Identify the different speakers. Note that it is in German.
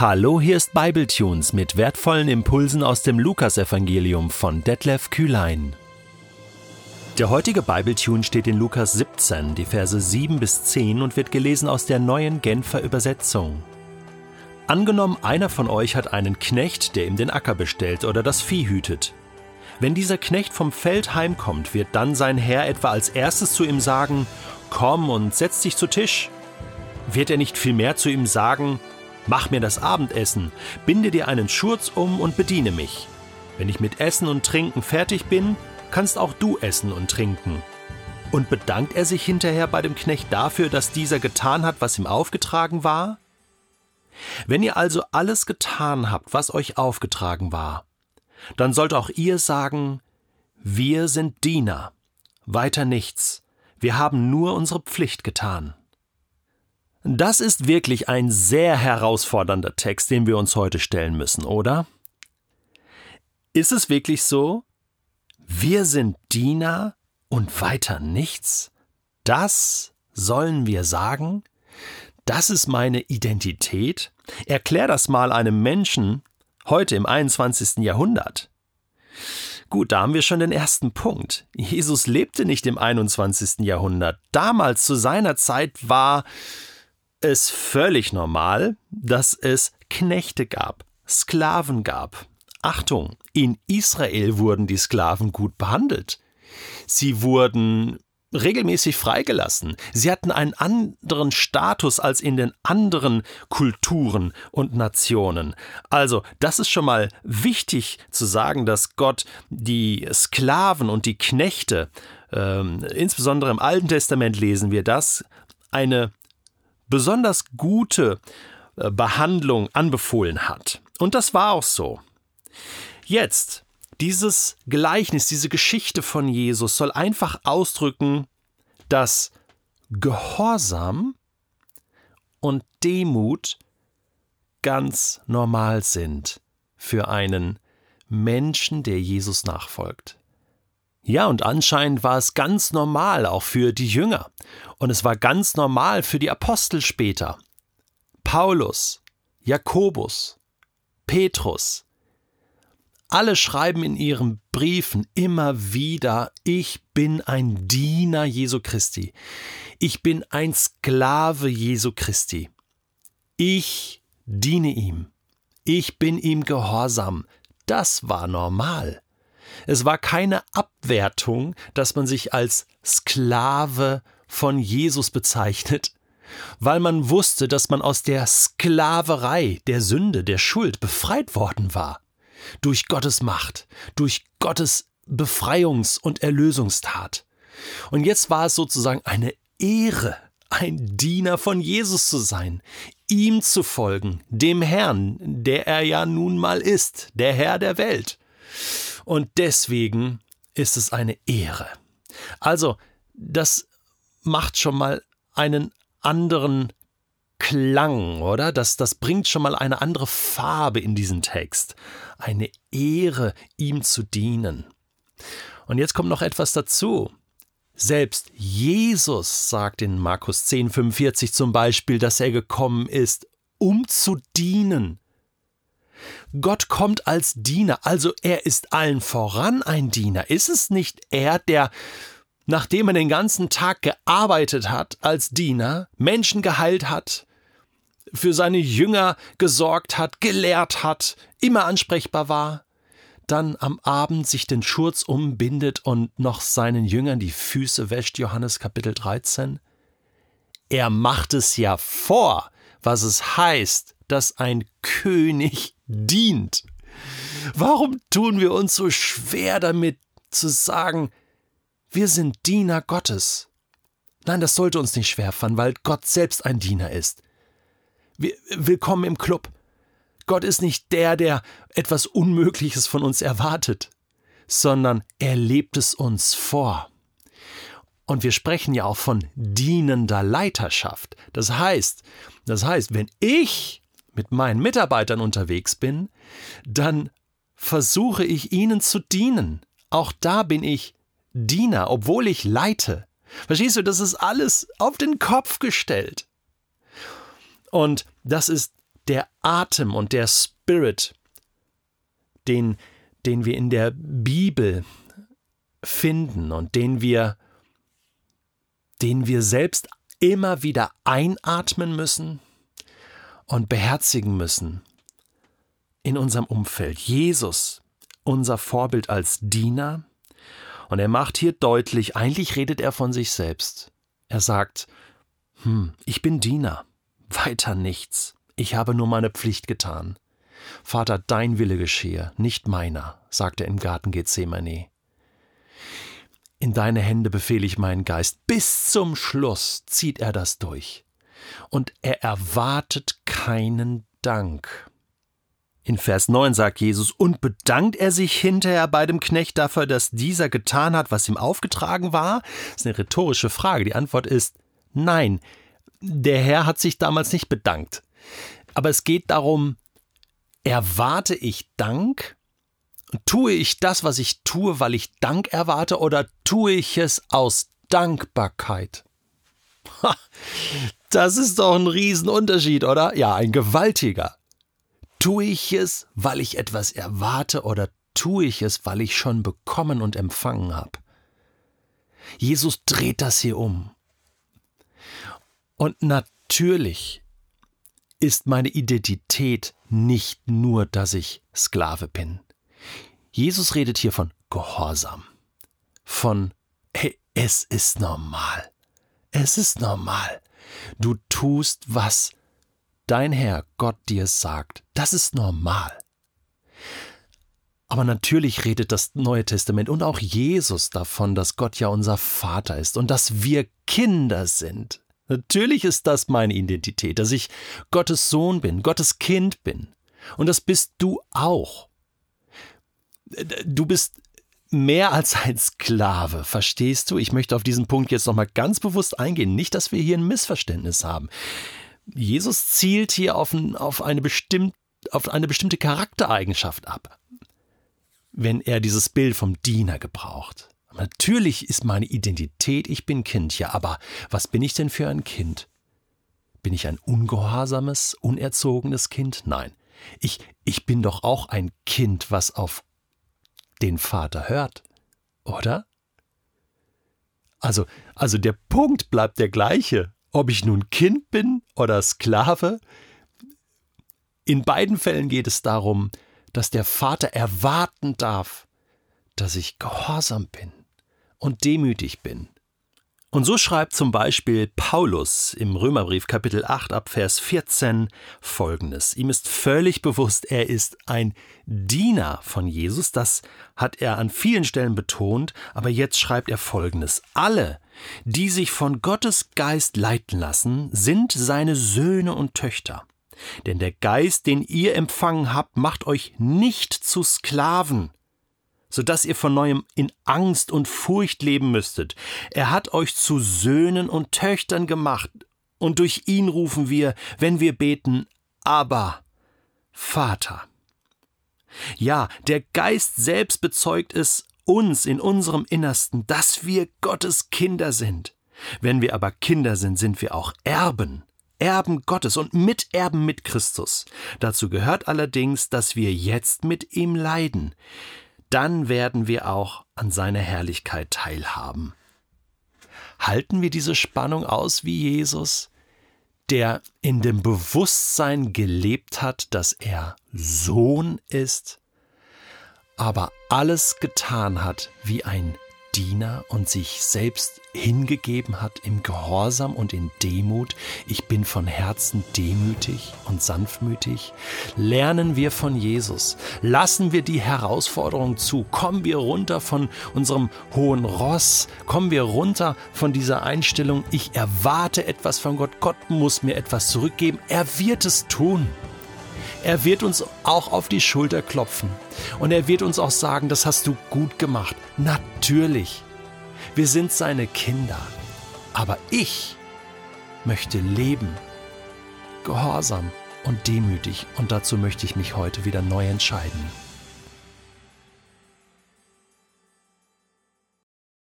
Speaker 1: Hallo, hier ist Bibletunes mit wertvollen Impulsen aus dem Lukasevangelium von Detlef Kühlein. Der heutige Bibletune steht in Lukas 17, die Verse 7 bis 10 und wird gelesen aus der neuen Genfer Übersetzung. Angenommen, einer von euch hat einen Knecht, der ihm den Acker bestellt oder das Vieh hütet. Wenn dieser Knecht vom Feld heimkommt, wird dann sein Herr etwa als erstes zu ihm sagen, Komm und setz dich zu Tisch. Wird er nicht vielmehr zu ihm sagen, Mach mir das Abendessen, binde dir einen Schurz um und bediene mich. Wenn ich mit Essen und Trinken fertig bin, kannst auch du essen und trinken. Und bedankt er sich hinterher bei dem Knecht dafür, dass dieser getan hat, was ihm aufgetragen war? Wenn ihr also alles getan habt, was euch aufgetragen war, dann sollt auch ihr sagen, wir sind Diener, weiter nichts, wir haben nur unsere Pflicht getan. Das ist wirklich ein sehr herausfordernder Text, den wir uns heute stellen müssen, oder? Ist es wirklich so? Wir sind Diener und weiter nichts? Das sollen wir sagen? Das ist meine Identität? Erklär das mal einem Menschen heute im 21. Jahrhundert. Gut, da haben wir schon den ersten Punkt. Jesus lebte nicht im 21. Jahrhundert. Damals zu seiner Zeit war es völlig normal, dass es Knechte gab, Sklaven gab. Achtung, in Israel wurden die Sklaven gut behandelt. Sie wurden regelmäßig freigelassen. Sie hatten einen anderen Status als in den anderen Kulturen und Nationen. Also, das ist schon mal wichtig zu sagen, dass Gott die Sklaven und die Knechte, äh, insbesondere im Alten Testament lesen wir das, eine besonders gute äh, Behandlung anbefohlen hat. Und das war auch so. Jetzt, dieses Gleichnis, diese Geschichte von Jesus soll einfach ausdrücken, dass Gehorsam und Demut ganz normal sind für einen Menschen, der Jesus nachfolgt. Ja, und anscheinend war es ganz normal auch für die Jünger. Und es war ganz normal für die Apostel später. Paulus, Jakobus, Petrus. Alle schreiben in ihren Briefen immer wieder, ich bin ein Diener Jesu Christi. Ich bin ein Sklave Jesu Christi. Ich diene ihm. Ich bin ihm gehorsam. Das war normal. Es war keine Abwertung, dass man sich als Sklave von Jesus bezeichnet, weil man wusste, dass man aus der Sklaverei, der Sünde, der Schuld befreit worden war. Durch Gottes Macht, durch Gottes Befreiungs- und Erlösungstat. Und jetzt war es sozusagen eine Ehre, ein Diener von Jesus zu sein, ihm zu folgen, dem Herrn, der er ja nun mal ist, der Herr der Welt. Und deswegen ist es eine Ehre. Also, das macht schon mal einen anderen Klang, oder? Das, das bringt schon mal eine andere Farbe in diesen Text. Eine Ehre, ihm zu dienen. Und jetzt kommt noch etwas dazu. Selbst Jesus sagt in Markus 10,45 zum Beispiel, dass er gekommen ist, um zu dienen, Gott kommt als Diener, also er ist allen voran ein Diener. Ist es nicht er, der, nachdem er den ganzen Tag gearbeitet hat als Diener, Menschen geheilt hat, für seine Jünger gesorgt hat, gelehrt hat, immer ansprechbar war, dann am Abend sich den Schurz umbindet und noch seinen Jüngern die Füße wäscht, Johannes Kapitel 13? Er macht es ja vor, was es heißt, dass ein König dient. Warum tun wir uns so schwer damit zu sagen, wir sind Diener Gottes? Nein, das sollte uns nicht schwerfallen, weil Gott selbst ein Diener ist. Willkommen im Club. Gott ist nicht der, der etwas Unmögliches von uns erwartet, sondern er lebt es uns vor. Und wir sprechen ja auch von dienender Leiterschaft. Das heißt, das heißt, wenn ich mit meinen Mitarbeitern unterwegs bin, dann versuche ich ihnen zu dienen. Auch da bin ich Diener, obwohl ich leite. Verstehst du, das ist alles auf den Kopf gestellt. Und das ist der Atem und der Spirit, den, den wir in der Bibel finden und den wir, den wir selbst immer wieder einatmen müssen und beherzigen müssen in unserem Umfeld. Jesus, unser Vorbild als Diener, und er macht hier deutlich, eigentlich redet er von sich selbst. Er sagt, hm, ich bin Diener, weiter nichts, ich habe nur meine Pflicht getan. Vater, dein Wille geschehe, nicht meiner, sagt er im Garten Gethsemane. In deine Hände befehle ich meinen Geist. Bis zum Schluss zieht er das durch. Und er erwartet keinen Dank. In Vers 9 sagt Jesus, und bedankt er sich hinterher bei dem Knecht dafür, dass dieser getan hat, was ihm aufgetragen war? Das ist eine rhetorische Frage. Die Antwort ist nein. Der Herr hat sich damals nicht bedankt. Aber es geht darum, erwarte ich Dank? Tue ich das, was ich tue, weil ich Dank erwarte, oder tue ich es aus Dankbarkeit? Ha, das ist doch ein Riesenunterschied, oder? Ja, ein gewaltiger. Tue ich es, weil ich etwas erwarte, oder tue ich es, weil ich schon bekommen und empfangen habe? Jesus dreht das hier um. Und natürlich ist meine Identität nicht nur, dass ich Sklave bin. Jesus redet hier von Gehorsam, von hey, es ist normal. Es ist normal. Du tust, was dein Herr Gott dir sagt. Das ist normal. Aber natürlich redet das Neue Testament und auch Jesus davon, dass Gott ja unser Vater ist und dass wir Kinder sind. Natürlich ist das meine Identität, dass ich Gottes Sohn bin, Gottes Kind bin. Und das bist du auch. Du bist mehr als ein Sklave, verstehst du? Ich möchte auf diesen Punkt jetzt nochmal ganz bewusst eingehen. Nicht, dass wir hier ein Missverständnis haben. Jesus zielt hier auf, ein, auf, eine, bestimmt, auf eine bestimmte Charaktereigenschaft ab, wenn er dieses Bild vom Diener gebraucht. Natürlich ist meine Identität, ich bin Kind, ja, aber was bin ich denn für ein Kind? Bin ich ein ungehorsames, unerzogenes Kind? Nein. Ich, ich bin doch auch ein Kind, was auf den Vater hört, oder? Also, also der Punkt bleibt der gleiche, ob ich nun Kind bin oder Sklave. In beiden Fällen geht es darum, dass der Vater erwarten darf, dass ich gehorsam bin und demütig bin. Und so schreibt zum Beispiel Paulus im Römerbrief Kapitel 8 ab Vers 14 folgendes. Ihm ist völlig bewusst, er ist ein Diener von Jesus, das hat er an vielen Stellen betont, aber jetzt schreibt er folgendes. Alle, die sich von Gottes Geist leiten lassen, sind seine Söhne und Töchter. Denn der Geist, den ihr empfangen habt, macht euch nicht zu Sklaven, so dass ihr von neuem in Angst und Furcht leben müsstet. Er hat euch zu Söhnen und Töchtern gemacht, und durch ihn rufen wir, wenn wir beten, aber Vater. Ja, der Geist selbst bezeugt es uns in unserem Innersten, dass wir Gottes Kinder sind. Wenn wir aber Kinder sind, sind wir auch Erben, Erben Gottes und Miterben mit Christus. Dazu gehört allerdings, dass wir jetzt mit ihm leiden, dann werden wir auch an seiner Herrlichkeit teilhaben. Halten wir diese Spannung aus wie Jesus, der in dem Bewusstsein gelebt hat, dass er Sohn ist, aber alles getan hat wie ein Diener und sich selbst hingegeben hat im Gehorsam und in Demut, ich bin von Herzen demütig und sanftmütig, lernen wir von Jesus, lassen wir die Herausforderung zu, kommen wir runter von unserem hohen Ross, kommen wir runter von dieser Einstellung, ich erwarte etwas von Gott, Gott muss mir etwas zurückgeben, er wird es tun. Er wird uns auch auf die Schulter klopfen. Und er wird uns auch sagen, das hast du gut gemacht. Natürlich. Wir sind seine Kinder. Aber ich möchte leben. Gehorsam und demütig. Und dazu möchte ich mich heute wieder neu entscheiden.